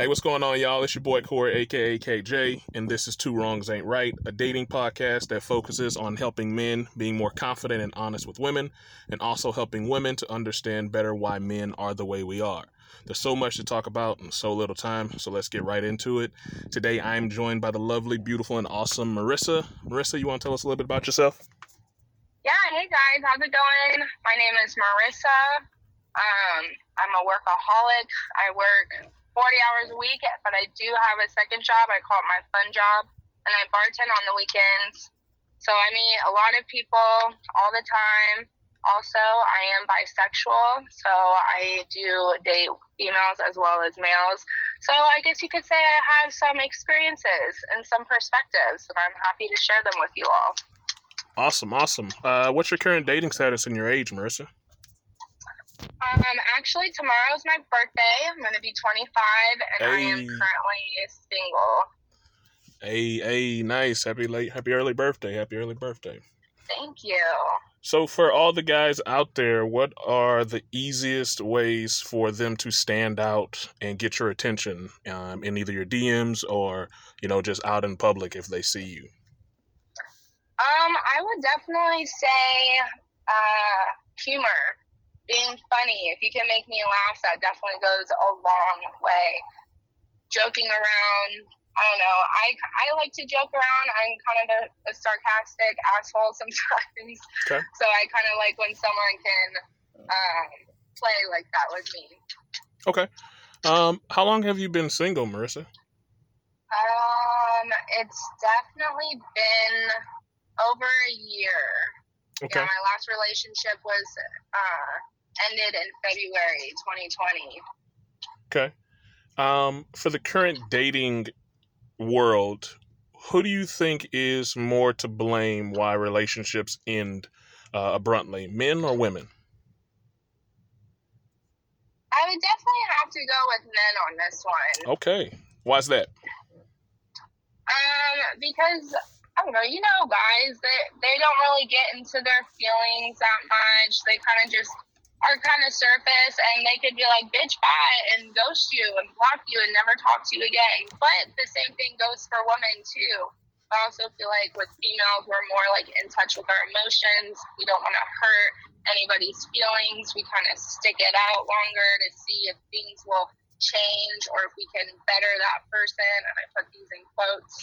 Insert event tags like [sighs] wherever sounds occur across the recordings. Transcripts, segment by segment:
Hey, what's going on, y'all? It's your boy Corey, aka KJ, and this is Two Wrongs Ain't Right, a dating podcast that focuses on helping men being more confident and honest with women, and also helping women to understand better why men are the way we are. There's so much to talk about in so little time, so let's get right into it. Today, I am joined by the lovely, beautiful, and awesome Marissa. Marissa, you want to tell us a little bit about yourself? Yeah, hey guys, how's it going? My name is Marissa. Um, I'm a workaholic. I work 40 hours a week, but I do have a second job. I call it my fun job, and I bartend on the weekends. So I meet a lot of people all the time. Also, I am bisexual, so I do date females as well as males. So I guess you could say I have some experiences and some perspectives, and I'm happy to share them with you all. Awesome, awesome. Uh, what's your current dating status and your age, Marissa? Um, actually, tomorrow's my birthday. I'm going to be 25, and I am currently single. Hey, hey, nice. Happy late, happy early birthday. Happy early birthday. Thank you. So, for all the guys out there, what are the easiest ways for them to stand out and get your attention um, in either your DMs or, you know, just out in public if they see you? Um, I would definitely say uh, humor, being funny. If you can make me laugh, that definitely goes a long way. Joking around, I don't know. I, I like to joke around. I'm kind of a, a sarcastic asshole [laughs] sometimes. Okay. So I kind of like when someone can um, play like that with me. Okay. Um, how long have you been single, Marissa? Um, it's definitely been over a year. Okay. Yeah, my last relationship was uh, ended in February 2020. Okay. Um, for the current dating world, who do you think is more to blame why relationships end uh, abruptly, men or women? I would definitely have to go with men on this one. Okay. Why's that? Um, because I don't know, you know, guys, they they don't really get into their feelings that much. They kind of just are kind of surface, and they could be like, "Bitch, bye," and ghost you and block you and never talk to you again. But the same thing goes for women too. I also feel like with females, we're more like in touch with our emotions. We don't want to hurt anybody's feelings. We kind of stick it out longer to see if things will change or if we can better that person. And I put these in quotes.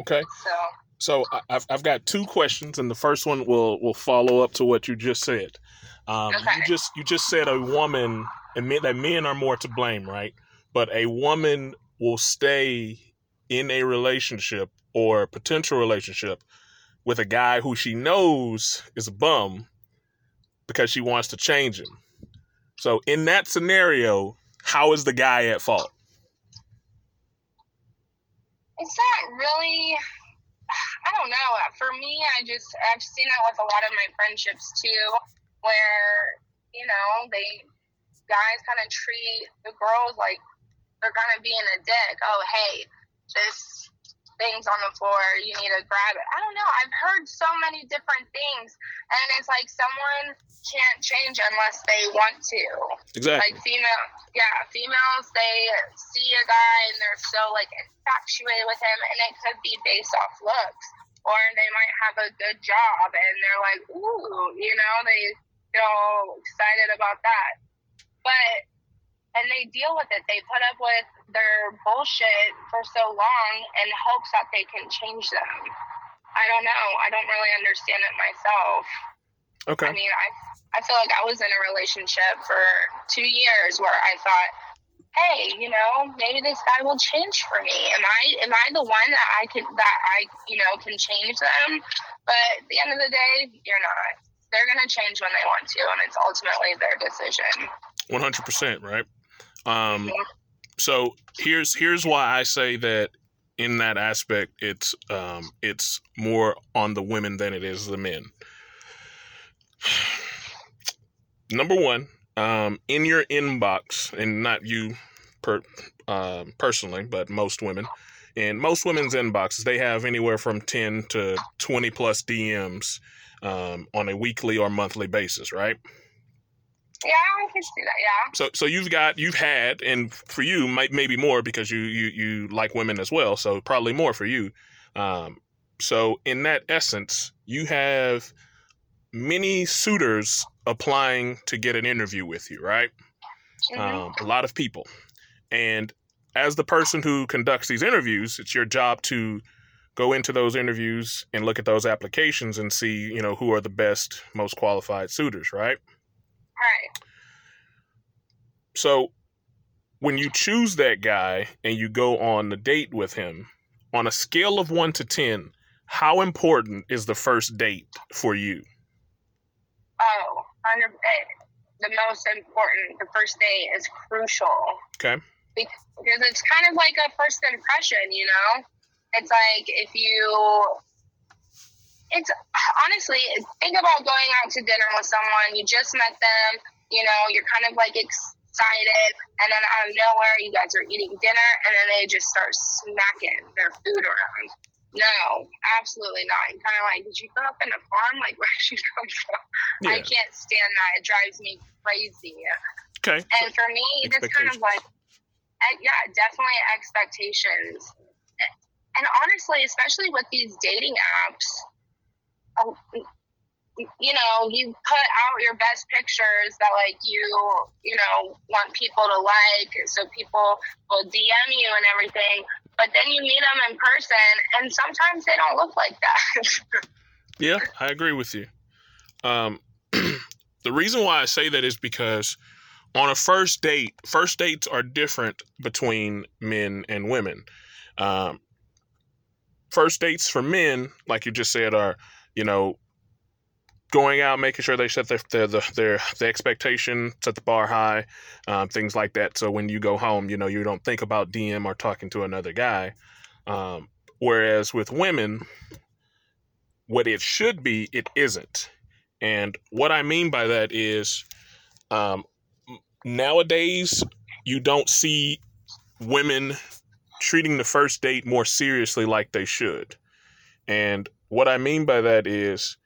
Okay. So, So I've I've got two questions, and the first one will will follow up to what you just said. Um, You just you just said a woman and men, that men are more to blame, right? But a woman will stay in a relationship or potential relationship with a guy who she knows is a bum because she wants to change him. So in that scenario, how is the guy at fault? it's not really. I don't know. For me, I just I've seen that with a lot of my friendships too, where you know they guys kind of treat the girls like they're kind of being a dick. Oh, hey, this thing's on the floor. You need to grab it. I don't know. I've heard so many different things, and it's like someone can't change unless they want to. Exactly. Like female, yeah, females they see a guy and they're so like infatuated with him, and it could be based off looks, or they might have a good job and they're like, ooh, you know, they feel excited about that, but and they deal with it. They put up with their bullshit for so long in hopes that they can change them. I don't know. I don't really understand it myself. okay. I mean, I I feel like I was in a relationship for two years where I thought, hey, you know, maybe this guy will change for me. Am I am I the one that I can that I you know can change them? But at the end of the day, you're not. They're gonna change when they want to, and it's ultimately their decision. One hundred percent, right? Um, so here's here's why I say that in that aspect, it's um, it's more on the women than it is the men. [sighs] Number one, um, in your inbox, and not you per um personally, but most women. In most women's inboxes, they have anywhere from ten to twenty plus DMs um, on a weekly or monthly basis, right? Yeah, I can see that. Yeah. So so you've got you've had and for you might maybe more because you you you like women as well. So probably more for you. Um, so in that essence, you have many suitors applying to get an interview with you, right? Mhm. Um, a lot of people, and as the person who conducts these interviews, it's your job to go into those interviews and look at those applications and see you know who are the best, most qualified suitors, right? right. So when you choose that guy and you go on the date with him, on a scale of one to 10, how important is the first date for you? Oh, 100, the most important. The first date is crucial. Okay. Because it's kind of like a first impression, you know? It's like if you. It's honestly, think about going out to dinner with someone, you just met them, you know, you're kind of like excited, and then out of nowhere, you guys are eating dinner, and then they just start smacking their food around. No, absolutely not. You're kind of like, did you grow up in a farm? Like, [laughs] where did you come from? I can't stand that. It drives me crazy. Okay. And for me, it's kind of like, yeah, definitely expectations. And honestly, especially with these dating apps, uh, you know, you put out your best pictures that like you, you know, want people to like, so people will DM you and everything. But then you meet them in person, and sometimes they don't look like that. [laughs] Yeah, I agree with you. Um, [clears throat] the reason why I say that is because on a first date, first dates are different between men and women. Um, first dates for men, like you just said, are you know going out, making sure they set their their their, their, expectation, set the bar high, um, things like that. So when you go home, you know you don't think about DM or talking to another guy. Um, whereas with women, what it should be, it isn't. And what I mean by that is, um, nowadays you don't see women treating the first date more seriously like they should. And what I mean by that is,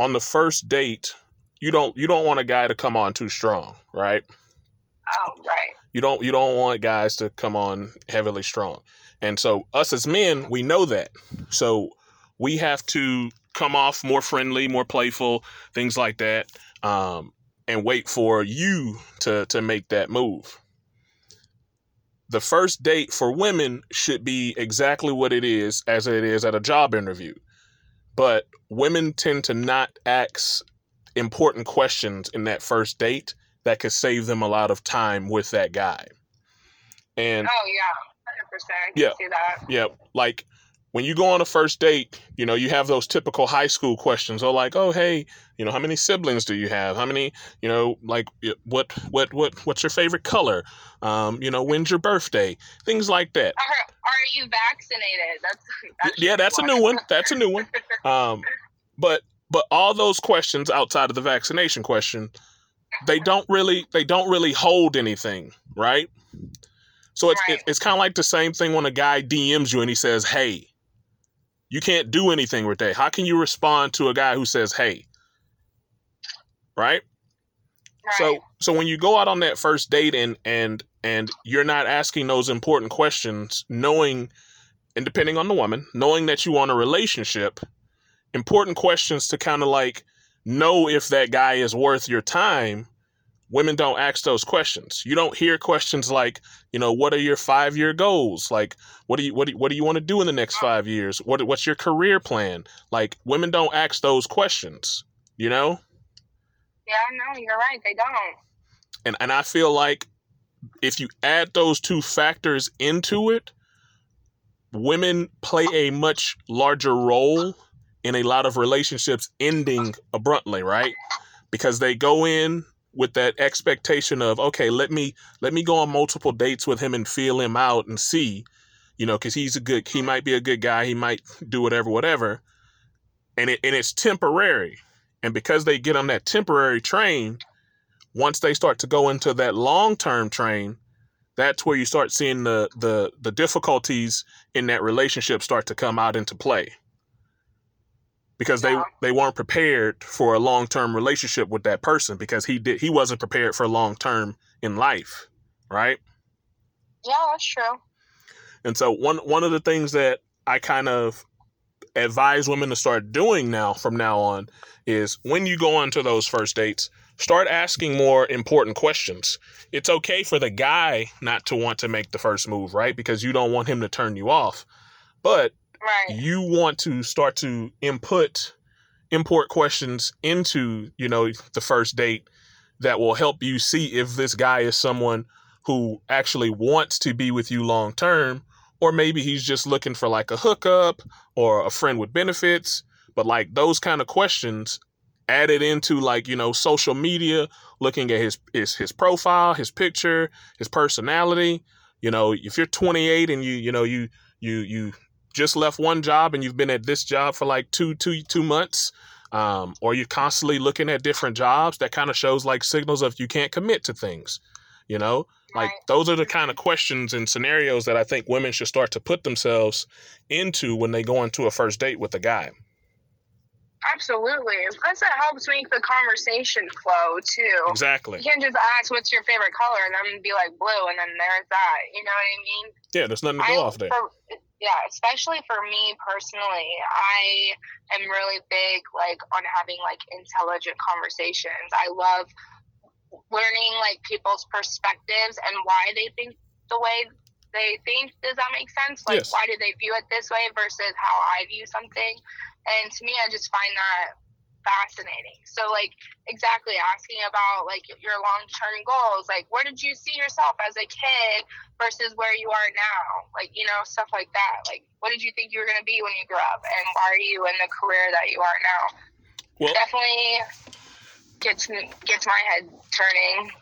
on the first date, you don't you don't want a guy to come on too strong, right? oh, right. You don't you don't want guys to come on heavily strong. And so us as men, we know that. So we have to come off more friendly, more playful, things like that. Um, and wait for you to to make that move. The first date for women should be exactly what it is as it is at a job interview. But women tend to not ask important questions in that first date that could save them a lot of time with that guy. And Oh, yeah. 100%. I can Yeah. see that. yeah, like when you go on a first date, you know, you have those typical high school questions. Oh, like, oh, hey, you know, how many siblings do you have? How many, you know, like, what, what, what, what's your favorite color? Um, you know, when's your birthday? Things like that. Are, are you vaccinated? That's, that's yeah, that's a new one. That's a new one. [laughs] Um, but but all those questions outside of the vaccination question, they don't really they don't really hold anything, right? So it's Right. it, it's kind of like the same thing when a guy DMs you and he says, "Hey." You can't do anything with that. How can you respond to a guy who says, "Hey"? Right? Right. So so when you go out on that first date and and and you're not asking those important questions, knowing and depending on the woman, knowing that you want a relationship, important questions to kind of like know if that guy is worth your time. Women don't ask those questions. You don't hear questions like, you know, what are your five year goals? Like, what do you what do you, what do you want to do in the next five years? What what's your career plan? Like, women don't ask those questions. You know, yeah, no, you're right. They don't. and and I feel like if you add those two factors into it, women play a much larger role in a lot of relationships ending abruptly, right? Because they go in with that expectation of okay, let me let me go on multiple dates with him and feel him out and see, you know, because he's a good he might be a good guy, he might do whatever, whatever, and it and it's temporary, and because they get on that temporary train, once they start to go into that long term train, that's where you start seeing the the the difficulties in that relationship start to come out into play. Because Yeah. they they weren't prepared for a long term relationship with that person because he did he wasn't prepared for long term in life, right? Yeah, that's true. And so one one of the things that I kind of advise women to start doing now from now on is when you go onto those first dates, start asking more important questions. It's okay for the guy not to want to make the first move, right? Because you don't want him to turn you off. But Right. you want to start to input import questions into, you know, the first date that will help you see if this guy is someone who actually wants to be with you long term or maybe he's just looking for like a hookup or a friend with benefits but like those kind of questions added into like you know social media looking at his his, his profile his picture his personality you know if you're 28 and you you know you you you just left one job and you've been at this job for like two two two months um, or you're constantly looking at different jobs that kind of shows like signals of you can't commit to things you know like those are the kind of questions and scenarios that I think women should start to put themselves into when they go into a first date with a guy. Absolutely. Plus, it helps make the conversation flow too. Exactly. You can't just ask what's your favorite color and then be like blue and then there's that. You know what I mean? Yeah, there's nothing to go I- off there. For, yeah, especially for me personally, I am really big like on having like intelligent conversations. I love learning like people's perspectives and why they think the way they think. Does that make sense? Like, Yes. why do they view it this way versus how I view something? And to me, I just find that fascinating. So, like, exactly asking about like your long term goals, like where did you see yourself as a kid versus where you are now, like you know stuff like that. Like, what did you think you were going to be when you grew up, and why are you in the career that you are now? Well- Definitely gets me- gets my head turning,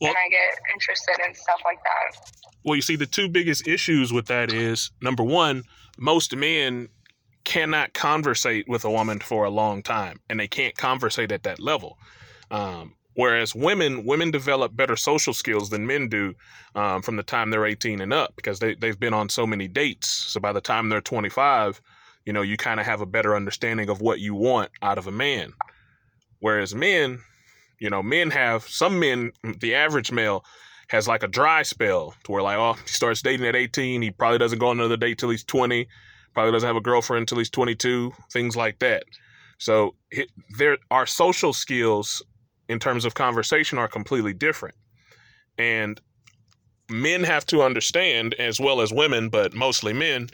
Well- and I get interested in stuff like that. Well, you see, the two biggest issues with that is number one, most men cannot conversate with a woman for a long time, and they can't conversate at that level. Um, whereas women, women develop better social skills than men do um, from the time they're 18 and up because they, they've been on so many dates. So by the time they're 25, you know, you kind of have a better understanding of what you want out of a man. Whereas men, you know, men have some men, the average male has like a dry spell to where like, oh, he starts dating at 18, he probably doesn't go on another date till he's 20, probably doesn't have a girlfriend until he's 22, things like that. So hi- there, our social skills in terms of conversation are completely different, and men have to understand as well as women, but mostly men,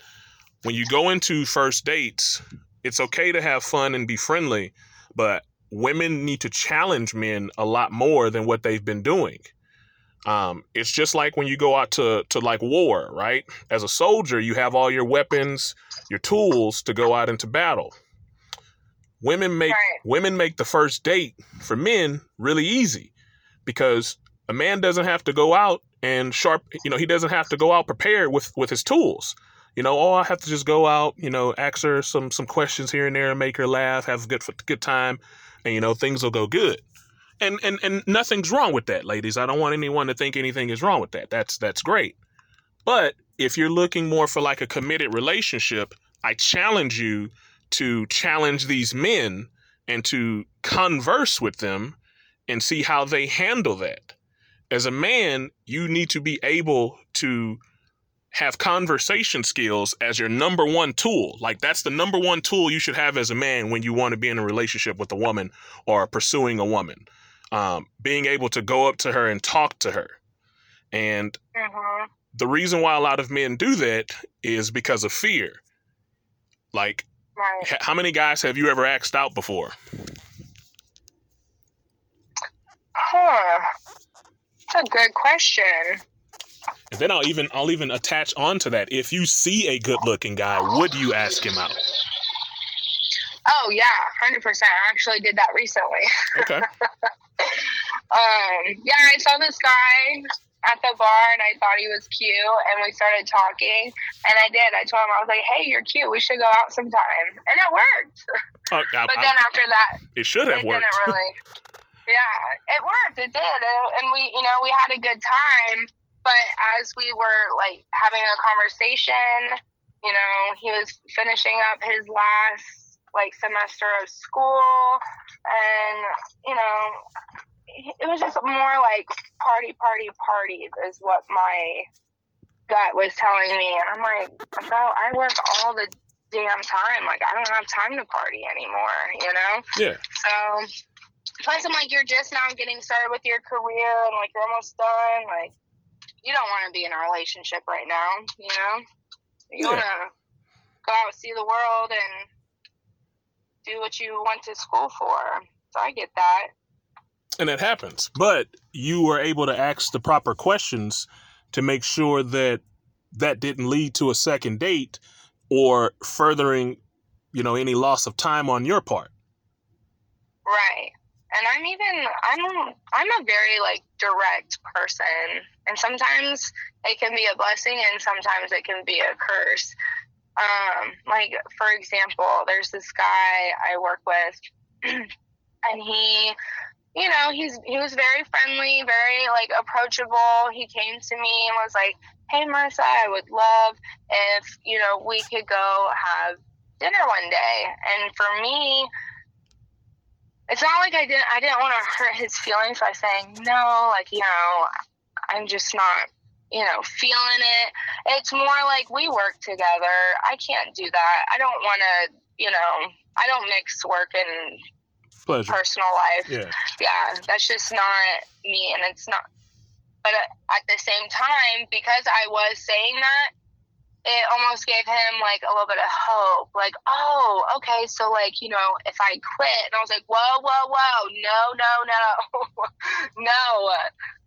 when you go into first dates, it's okay to have fun and be friendly, but women need to challenge men a lot more than what they've been doing. Um, it's just like when you go out to, to like war, right? As a soldier, you have all your weapons, your tools to go out into battle. Women make Right. women make the first date for men really easy because a man doesn't have to go out and sharp, you know, he doesn't have to go out prepared with with his tools. You know, oh, I have to just go out, you know, ask her some some questions here and there, make her laugh, have a good good time, and you know things will go good. And and and nothing's wrong with that, ladies. I don't want anyone to think anything is wrong with that. That's that's great. But if you're looking more for like a committed relationship, I challenge you to challenge these men and to converse with them and see how they handle that. As a man, you need to be able to have conversation skills as your number one tool. Like that's the number one tool you should have as a man when you want to be in a relationship with a woman or pursuing a woman. Um, being able to go up to her and talk to her. And hmm the reason why a lot of men do that is because of fear. Like, Right. h- how many guys have you ever asked out before? Huh. That's a good question. And then I'll even I'll even attach onto that. If you see a good looking guy, would you ask him out? Oh yeah, hundred percent. I actually did that recently. Okay. [laughs] Um, yeah, I saw this guy at the bar and I thought he was cute, and we started talking. And I did. I told him I was like, "Hey, you're cute. We should go out sometime." And it worked. Uh, I- But I- then after that, it should it have worked. didn't really. [laughs] yeah, it worked. It did, and and we, you know, we had a good time. But as we were like having a conversation, you know, he was finishing up his last like semester of school, and you know, it was just more like party, party, party is what my gut was telling me, and I'm like, bro, I work all the damn time. Like I don't have time to party anymore, you know? Yeah. So plus I'm like, you're just now getting started with your career and like you're almost done. Like you don't want to be in a relationship right now, you know? You Yeah. want to go out, see the world, and do what you went to school for. So I get that. and it happens. But you were able to ask the proper questions to make sure that that didn't lead to a second date or furthering, you know, any loss of time on your part. Right. And I'm even I'm I'm a very like direct person and sometimes it can be a blessing and sometimes it can be a curse. Um like for example, there's this guy I work with [clears throat] and he you know, he's he was very friendly, very like approachable. He came to me and was like, "Hey Marissa, I would love if, you know, we could go have dinner one day." And for me, it's not like I didn't I didn't want to hurt his feelings by saying no, like you know, I'm just not you know feeling it. It's more like we work together. I can't do that. I don't want to you know I don't mix work and Pleasure. personal life. Yeah. Yeah, that's just not me, and it's not. But uh, at the same time, because I was saying that, it almost gave him like a little bit of hope. Like, oh, okay, so like you know, if I quit, and I was like, whoa, whoa, whoa, no, no, no, [laughs] no,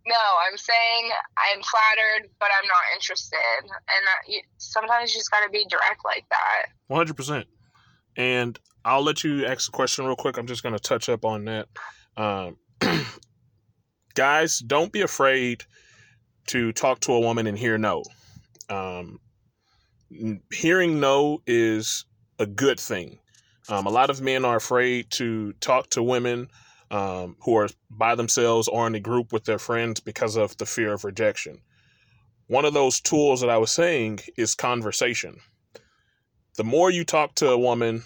no. I'm saying I'm flattered, but I'm not interested, and that, you, sometimes you just got to be direct like that. One hundred percent. And I'll let you ask the question real quick. I'm just going to touch up on that. Um, [clears throat] guys, don't be afraid to talk to a woman and hear no. Um, hearing no is a good thing. Um, a lot of men are afraid to talk to women um, who are by themselves or in a group with their friends because of the fear of rejection. One of those tools that I was saying is conversation the more you talk to a woman,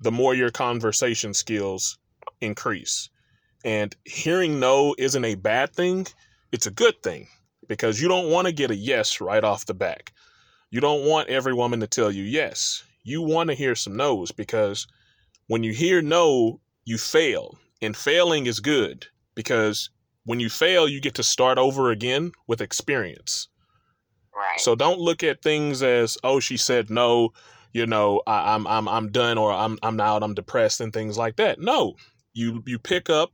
the more your conversation skills increase. And hearing no isn't a bad thing, it's a good thing because you don't want to get a yes right off the back. You don't want every woman to tell you yes. You want to hear some no's because when you hear no, you fail. And failing is good because when you fail, you get to start over again with experience. Right. So don't look at things as, oh, she said no, you know, I, I'm I'm I'm done or I'm I'm out, I'm depressed and things like that. No. You you pick up,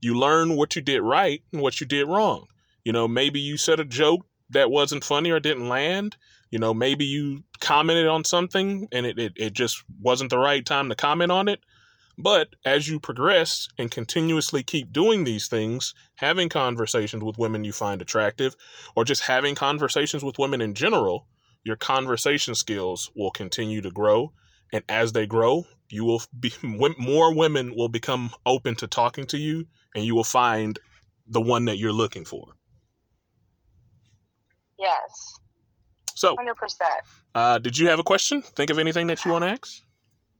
you learn what you did right and what you did wrong. You know, maybe you said a joke that wasn't funny or didn't land. You know, maybe you commented on something and it, it, it just wasn't the right time to comment on it. But as you progress and continuously keep doing these things, having conversations with women you find attractive, or just having conversations with women in general, your conversation skills will continue to grow. And as they grow, you will be more women will become open to talking to you, and you will find the one that you're looking for. yes, So, hundred percent. uh, did you have a question? Think of anything that you want to ask?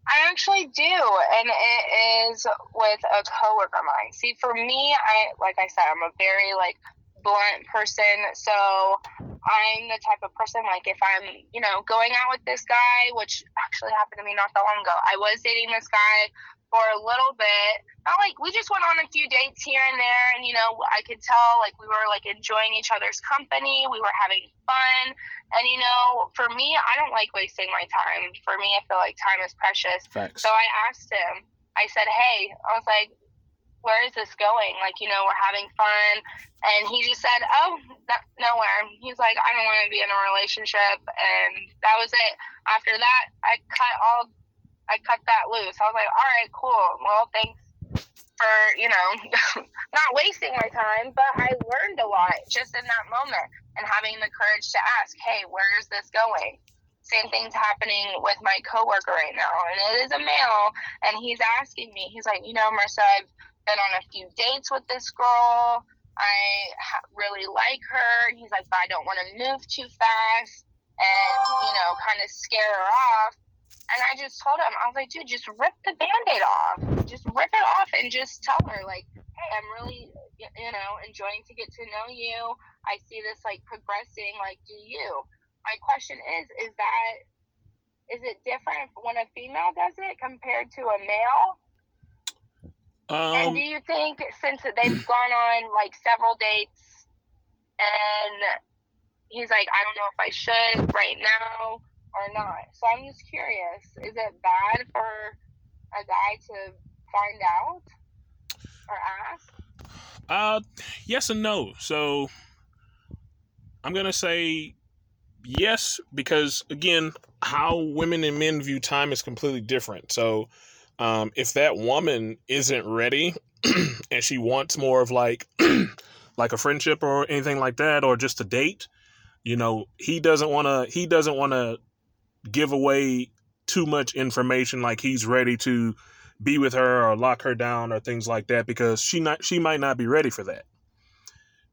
I actually do, and it is with a coworker of mine. See, for me, I like I said, I'm a very like blunt person, so I'm the type of person like if I'm, you know, going out with this guy, which actually happened to me not that long ago. I was dating this guy for a little bit. Not like we just went on a few dates here and there, and you know, I could tell like we were like enjoying each other's company. We were having fun, and you know, for me, I don't like wasting my time. For me, I feel like time is precious. Facts. So I asked him. I said, "Hey," I was like, "Where is this going? Like, you know, we're having fun." And he just said, "Oh, no- nowhere." He's like, "I don't want to be in a relationship," and that was it. After that, I cut all. I cut that loose. I was like, "All right, cool. Well, thanks for you know [laughs] not wasting my time, but I learned a lot just in that moment and having the courage to ask, "Hey, where is this going?" Same thing's happening with my coworker right now, and it is a male, and he's asking me. He's like, "You know, Marissa, I've been on a few dates with this girl. I really like her." He's like, "But I don't want to move too fast." And you know, kind of scare her off. And I just told him, I was like, dude, just rip the band aid off. Just rip it off and just tell her, like, hey, I'm really, you know, enjoying to get to know you. I see this, like, progressing. Like, do you? My question is, is that, is it different when a female does it compared to a male? Um, and do you think, since they've gone on, like, several dates and he's like, I don't know if I should right now or not. So I'm just curious, is it bad for a guy to find out or ask? Uh, yes and no. So I'm gonna say yes because again, how women and men view time is completely different. So um, if that woman isn't ready [clears throat] and she wants more of like [clears throat] like a friendship or anything like that or just a date, you know, he doesn't want to he doesn't want to give away too much information like he's ready to be with her or lock her down or things like that because she not she might not be ready for that.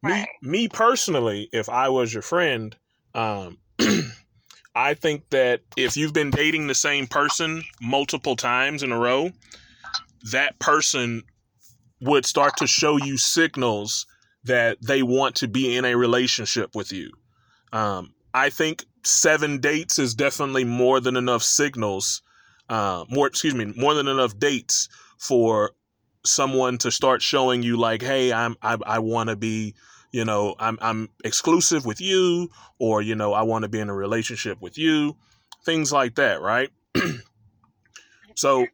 Right. Me me personally, if I was your friend, um [clears throat] I think that if you've been dating the same person multiple times in a row, that person would start to show you signals that they want to be in a relationship with you. Um, I think seven dates is definitely more than enough signals, uh, more excuse me, more than enough dates for someone to start showing you like, hey, I'm I, I want to be, you know, I'm I'm exclusive with you, or you know, I want to be in a relationship with you, things like that, right? [clears throat] so,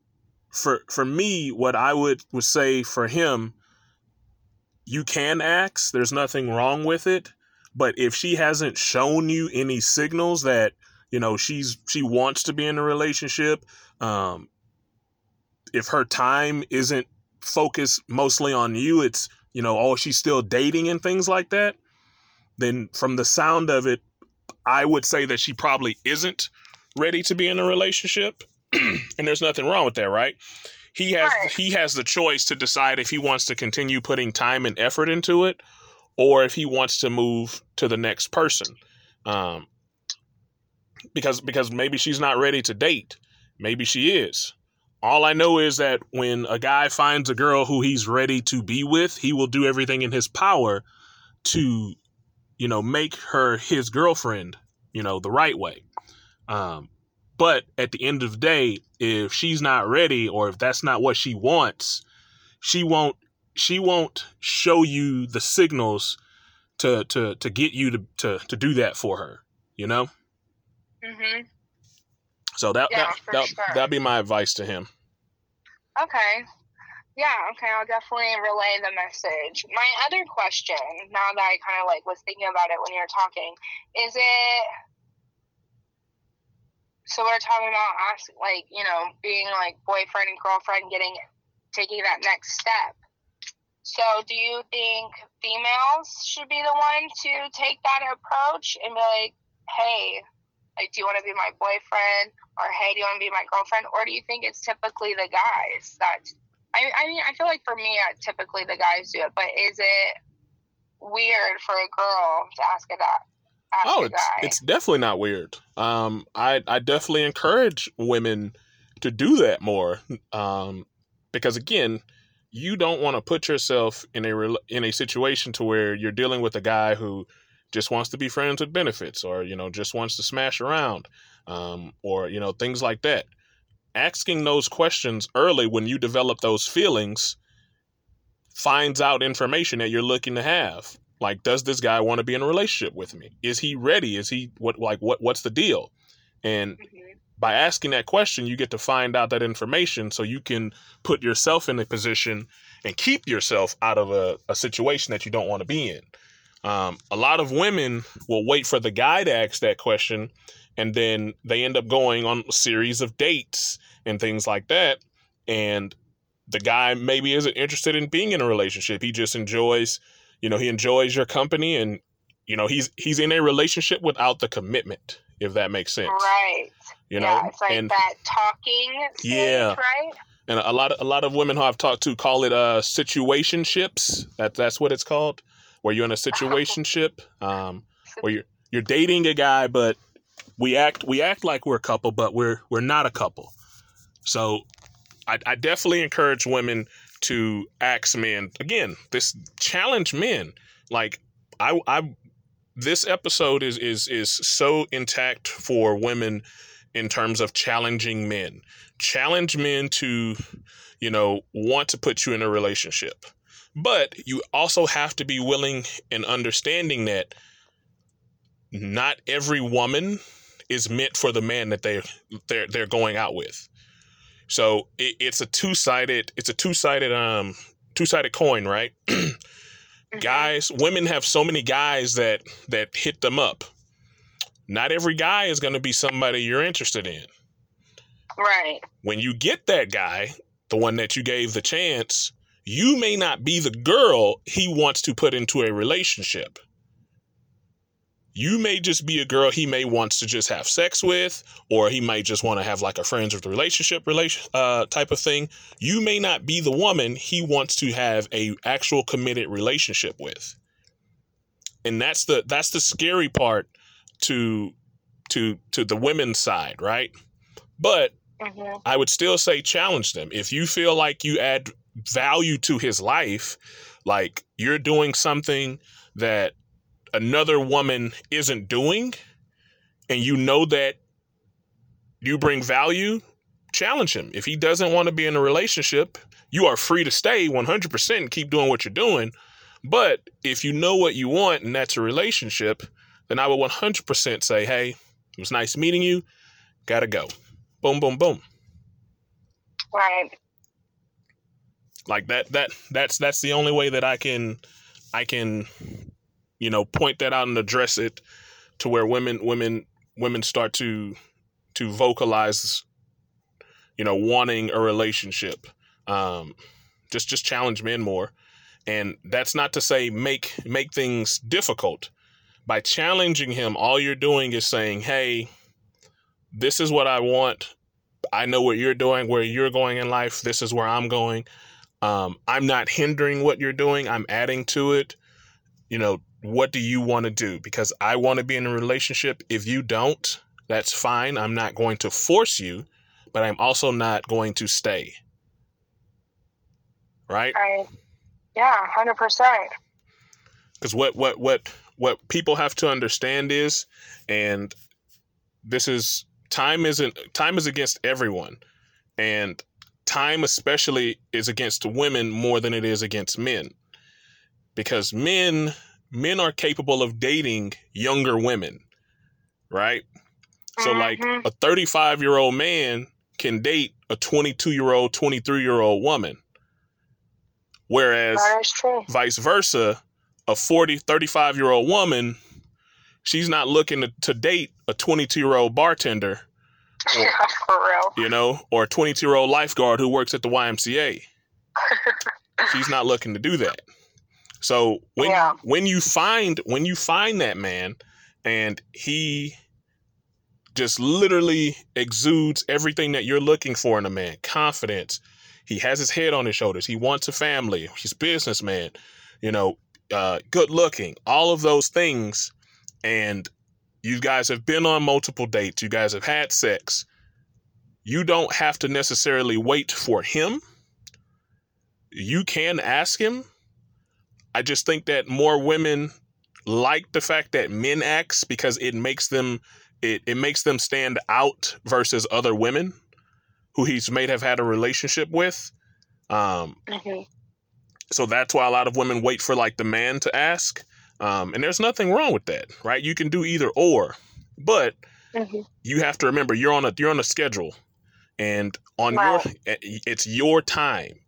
for for me, what I would would say for him, you can ask. There's nothing wrong with it but if she hasn't shown you any signals that you know she's she wants to be in a relationship, um, if her time isn't focused mostly on you, it's you know oh she's still dating and things like that. Then from the sound of it, I would say that she probably isn't ready to be in a relationship, [clears throat] and there's nothing wrong with that, right? He has Right. he has the choice to decide if he wants to continue putting time and effort into it or if he wants to move to the next person. Um, because because maybe she's not ready to date. Maybe she is. All I know is that when a guy finds a girl who he's ready to be with, he will do everything in his power to, you know, make her his girlfriend, you know, the right way. Um, but at the end of the day, if she's not ready or if that's not what she wants, she won't she won't show you the signals to to to get you to to, to do that for her you know Mhm. so that Yeah, that, that sure. that'd be my advice to him Okay. Yeah, okay, I'll definitely relay the message. My other question, now that I kind of like was thinking about it when you were talking, is it so we're talking about ask like, you know, being like boyfriend and girlfriend getting taking that next step. So do you think females should be the one to take that approach and be like, hey, like, do you want to be my boyfriend? Or hey, do you want to be my girlfriend? Or do you think it's typically the guys that? I, I mean, I feel like for me, uh, typically the guys do it. But is it weird for a girl to ask a guy? Ask oh a it's guy? it's definitely not weird um i i definitely encourage women to do that more um because again you don't want to put yourself in a in a situation to where you're dealing with a guy who just wants to be friends with benefits or you know just wants to smash around um, or you know things like that. Asking those questions early when you develop those feelings finds out information that you're looking to have. Like does this guy want to be in a relationship with me? Is he ready? Is he what like what what's the deal? And Mhm. By asking that question, you get to find out that information so you can put yourself in a position and keep yourself out of a, a situation that you don't want to be in. Um, a lot of women will wait for the guy to ask that question, and then they end up going on a series of dates and things like that. And the guy maybe isn't interested in being in a relationship. He just enjoys, you know, he enjoys your company and you know, he's he's in a relationship without the commitment, if that makes sense. Right. You know, yeah, it's like and that talking stage, Yeah. right? and a lot of a lot of women who I've talked to call it uh situationships. That that's what it's called, where you're in a [laughs] situationship, um, where [laughs] you're you're dating a guy, but we act we act like we're a couple, but we're we're not a couple. So I, I definitely encourage women to ask men again. This challenge men. Like I I this episode is is is so intact for women in terms of challenging men. Challenge men to, you know, want to put you in a relationship. But you also have to be willing and understanding that not every woman is meant for the man that they they're they're going out with. So it, it's a two sided it's a two sided um two sided coin, right? [clears throat] guys, women have so many guys that that hit them up. Not every guy is going to be somebody you're interested in. Right. When you get that guy, the one that you gave the chance, you may not be the girl he wants to put into a relationship. You may just be a girl he may wants to just have sex with, or he might just want to have like a friends with relationship relation uh, type of thing. You may not be the woman he wants to have a actual committed relationship with, and that's the that's the scary part to to to the women's side, right? But hmm I would still say challenge them. If you feel like you add value to his life, like you're doing something that another woman isn't doing, and you know that you bring value, challenge him. If he doesn't want to be in a relationship, you are free to stay 100% and keep doing what you're doing. But if you know what you want and that's a relationship, then I would 100% say, hey, it was nice meeting you. Gotta go. Boom, boom, boom. Right. like that that that's that's the only way that i can i can you know point that out and address it to where women women women start to to vocalize you know wanting a relationship um just just challenge men more and that's not to say make make things difficult by challenging him all you're doing is saying hey this is what i want i know what you're doing where you're going in life this is where i'm going um, I'm not hindering what you're doing. I'm adding to it. You know, what do you want to do? Because I want to be in a relationship. If you don't, that's fine. I'm not going to force you, but I'm also not going to stay. Right? Right. Yeah, hundred percent. Because what what what what people have to understand is, and this is time isn't time is against everyone, and time especially is against women more than it is against men because men men are capable of dating younger women right so like Mhm. a 35 year old man can date a 22 year old 23 year old woman whereas true. vice versa a 40 35 year old woman she's not looking to, to date a 22 year old bartender Yeah, [laughs] for real. you know, or a 22 year old lifeguard who works at the YMCA. [laughs] She's not looking to do that. So when Yeah. when you find when you find that man and he just literally exudes everything that you're looking for in a man, confidence. He has his head on his shoulders. He wants a family. He's a businessman, you know, uh, good looking, all of those things. And you guys have been on multiple dates. You guys have had sex. You don't have to necessarily wait for him. You can ask him. I just think that more women like the fact that men ask because it makes them it, it makes them stand out versus other women who he's may have had a relationship with. Um, Mhm. So that's why a lot of women wait for like the man to ask. Um, and there's nothing wrong with that, right? You can do either or, but Mhm. you have to remember you're on a you're on a schedule, and on Right. your it's your time.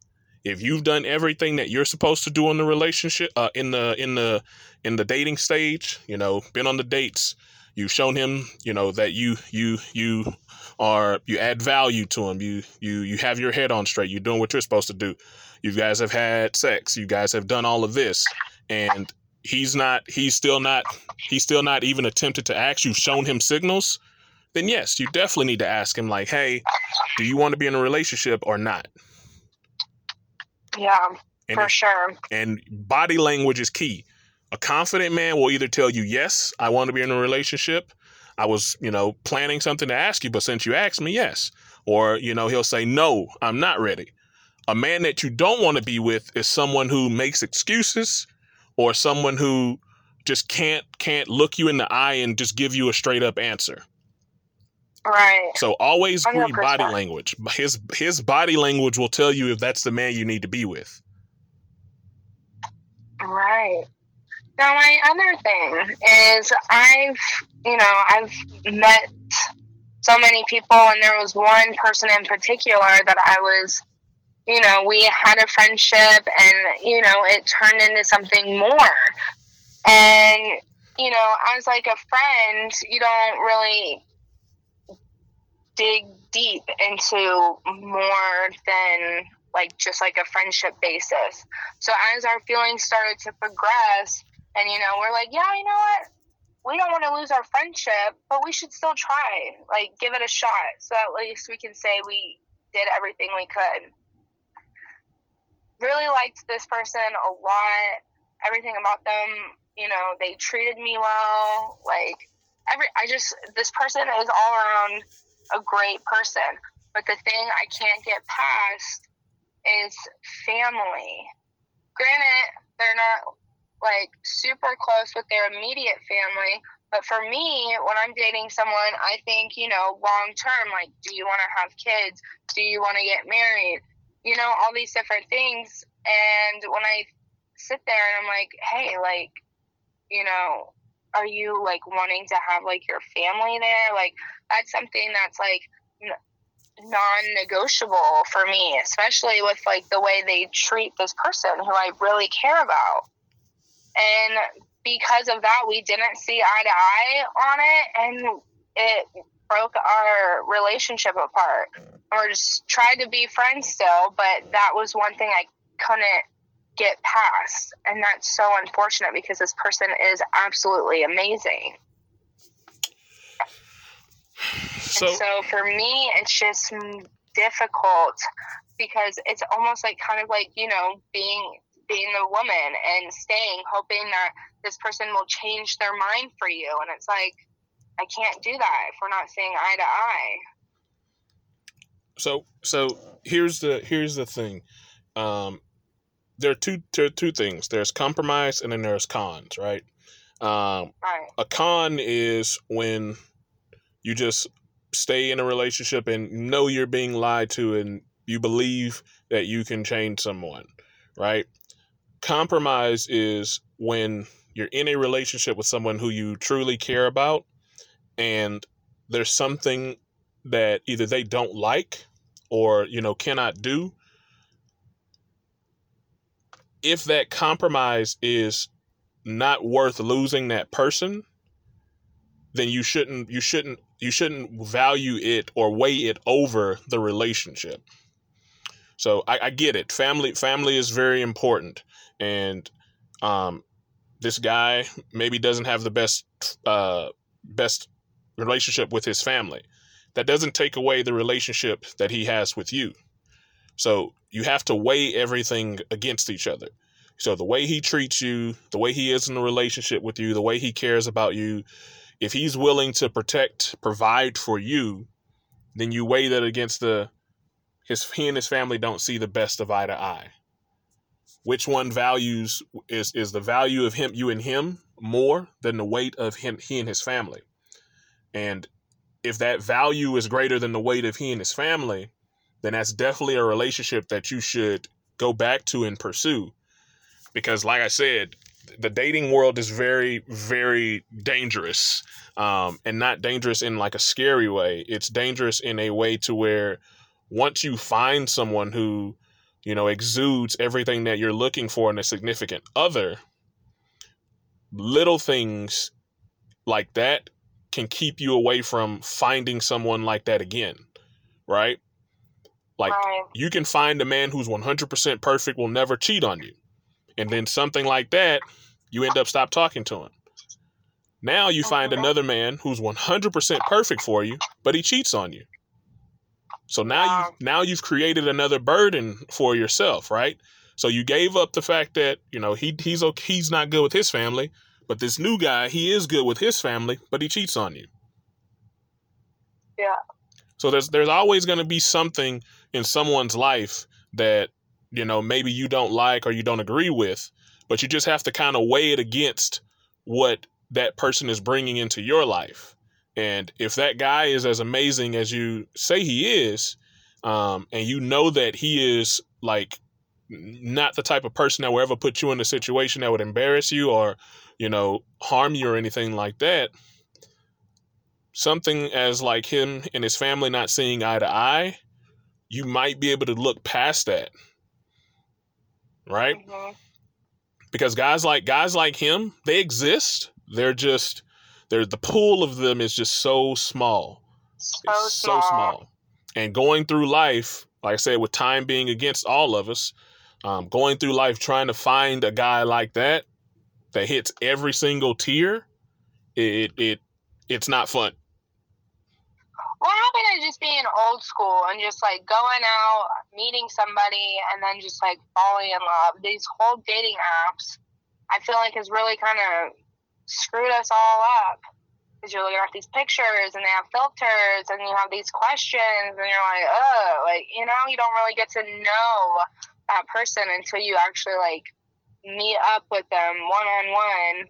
If you've done everything that you're supposed to do in the relationship, uh, in the in the in the dating stage, you know, been on the dates, you've shown him, you know, that you you you are you add value to him. You you you have your head on straight. You're doing what you're supposed to do. You guys have had sex. You guys have done all of this, and he's not. He's still not. He's still not even attempted to ask. You've shown him signals. Then yes, you definitely need to ask him. Like, hey, do you want to be in a relationship or not? Yeah, And for if- sure. and body language is key. A confident man will either tell you, yes, I want to be in a relationship. I was, you know, planning something to ask you, but since you asked me, yes. Or, you know, he'll say, no, I'm not ready. A man that you don't want to be with is someone who makes excuses or someone who just can't can't look you in the eye and just give you a straight up answer. Right. So always read 100%. body language. His his body language will tell you if that's the man you need to be with. Right. Now, my other thing is I've, you know, I've met so many people, and there was one person in particular that I was, you know, we had a friendship, and, you know, it turned into something more. And, you know, as like a friend, you don't really dig deep into more than like just like a friendship basis. So as our feelings started to progress, and you know, we're like, yeah, you know what? We don't want to lose our friendship, but we should still try. Like, give it a shot, so at least we can say we did everything we could. Really liked this person a lot. Everything about them, you know, they treated me well. Like, every, I just, this person is all around a great person. But the thing I can't get past is family. Granted, they're not like super close with their immediate family, but for me, when I'm dating someone, I think, you know, long term, like, do you want to have kids? Do you want to get married? You know, all these different things. And when I sit there and I'm like, hey, like, you know, are you like wanting to have like your family there? Like, that's something that's like, non-negotiable for me especially with like the way they treat this person who i really care about and because of that we didn't see eye to eye on it and it broke our relationship apart or just tried to be friends still but that was one thing i couldn't get past and that's so unfortunate because this person is absolutely amazing. So, and so for me, it's just difficult because it's almost like kind of like you know being being the woman and staying, hoping that this person will change their mind for you, and it's like I can't do that if we're not seeing eye to eye. so so here's the here's the thing. Um, there are two there are two things. There's compromise and then there's cons, right? Um, Right. a con is when you just stay in a relationship and know you're being lied to and you believe that you can change someone, right? Compromise is when you're in a relationship with someone who you truly care about and there's something that either they don't like or, you know, cannot do. If that compromise is not worth losing that person, then you shouldn't you shouldn't you shouldn't value it or weigh it over the relationship. So I, I get it. Family family is very important, and um, this guy maybe doesn't have the best uh, best relationship with his family. That doesn't take away the relationship that he has with you. So you have to weigh everything against each other. So the way he treats you, the way he is in a relationship with you, the way he cares about you, if he's willing to protect, provide for you, then you weigh that against the his he and his family don't see the best of eye to eye. Which one values is is the value of him you and him more than the weight of him he and his family? And if that value is greater than the weight of he and his family, then that's definitely a relationship that you should go back to and pursue. Because like I said, the dating world is very very dangerous um, and not dangerous in like a scary way it's dangerous in a way to where once you find someone who you know exudes everything that you're looking for in a significant other little things like that can keep you away from finding someone like that again right? Like right. you can find a man who's 100% perfect will never cheat on you. And then something like that you end up stop talking to him. Now you find Mhm. another man who's 100% perfect for you but he cheats on you. So now you now you've created another burden for yourself right? So you gave up the fact that you know he he's okay he's not good with his family but this new guy he is good with his family but he cheats on you Yeah. So there's there's always going to be something in someone's life that you know maybe you don't like or you don't agree with, but you just have to kind of weigh it against what that person is bringing into your life. And if that guy is as amazing as you say he is, um, and you know that he is like not the type of person that will ever put you in a situation that would embarrass you or you know harm you or anything like that. Something as like him and his family not seeing eye to eye you might be able to look past that. Right? Hmm because guys like guys like him they exist. They're just they're the pool of them is just so small. So it's small. so small. And going through life, like I said, with time being against all of us, um, going through life trying to find a guy like that that hits every single tier, it it it's not fun. What happened to just being old school and just like going out, meeting somebody, and then just like falling in love? These whole dating apps, I feel like, has really kind of screwed us all up. Because you're looking at these pictures and they have filters and you have these questions and you're like, oh, like, you know, you don't really get to know that person until you actually like meet up with them one on one.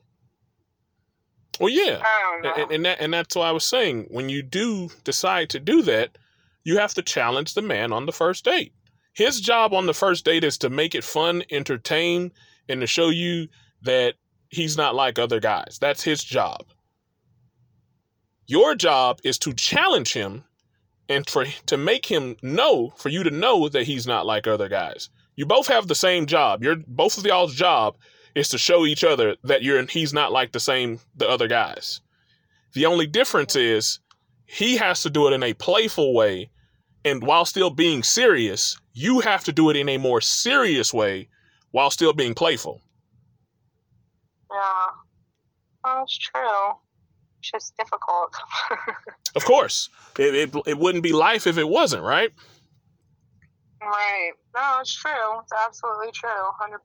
Well, yeah, I don't know. and, and that and that's why I was saying when you do decide to do that, you have to challenge the man on the first date. His job on the first date is to make it fun, entertain, and to show you that he's not like other guys. That's his job. Your job is to challenge him and for to make him know, for you to know that he's not like other guys. You both have the same job. Your both of y'all's job is to show each other that you're he's not like the same the other guys. The only difference is he has to do it in a playful way and while still being serious, you have to do it in a more serious way while still being playful. Yeah. Well, that's true. It's just difficult. [laughs] Of course, it, it, it wouldn't be life if it wasn't, right? Right. No, it's true. It's absolutely true. 100%.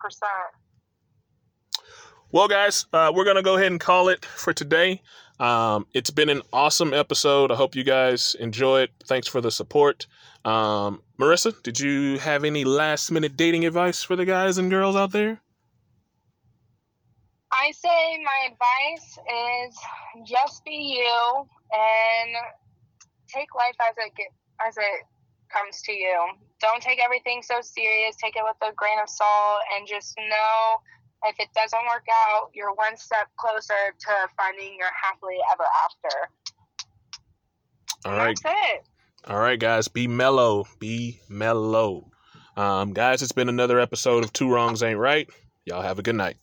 Well, guys, uh, we're going to go ahead and call it for today. Um, it's been an awesome episode. I hope you guys enjoy it. Thanks for the support. Um, Marissa, did you have any last minute dating advice for the guys and girls out there? I say my advice is just be you and take life as it get, as it comes to you. Don't take everything so serious. Take it with a grain of salt and just know if it doesn't work out, you're one step closer to finding your happily ever after. All right. That's it. All right, guys, be mellow. Be mellow. Um, guys, it's been another episode of Two Wrongs Ain't Right. Y'all have a good night.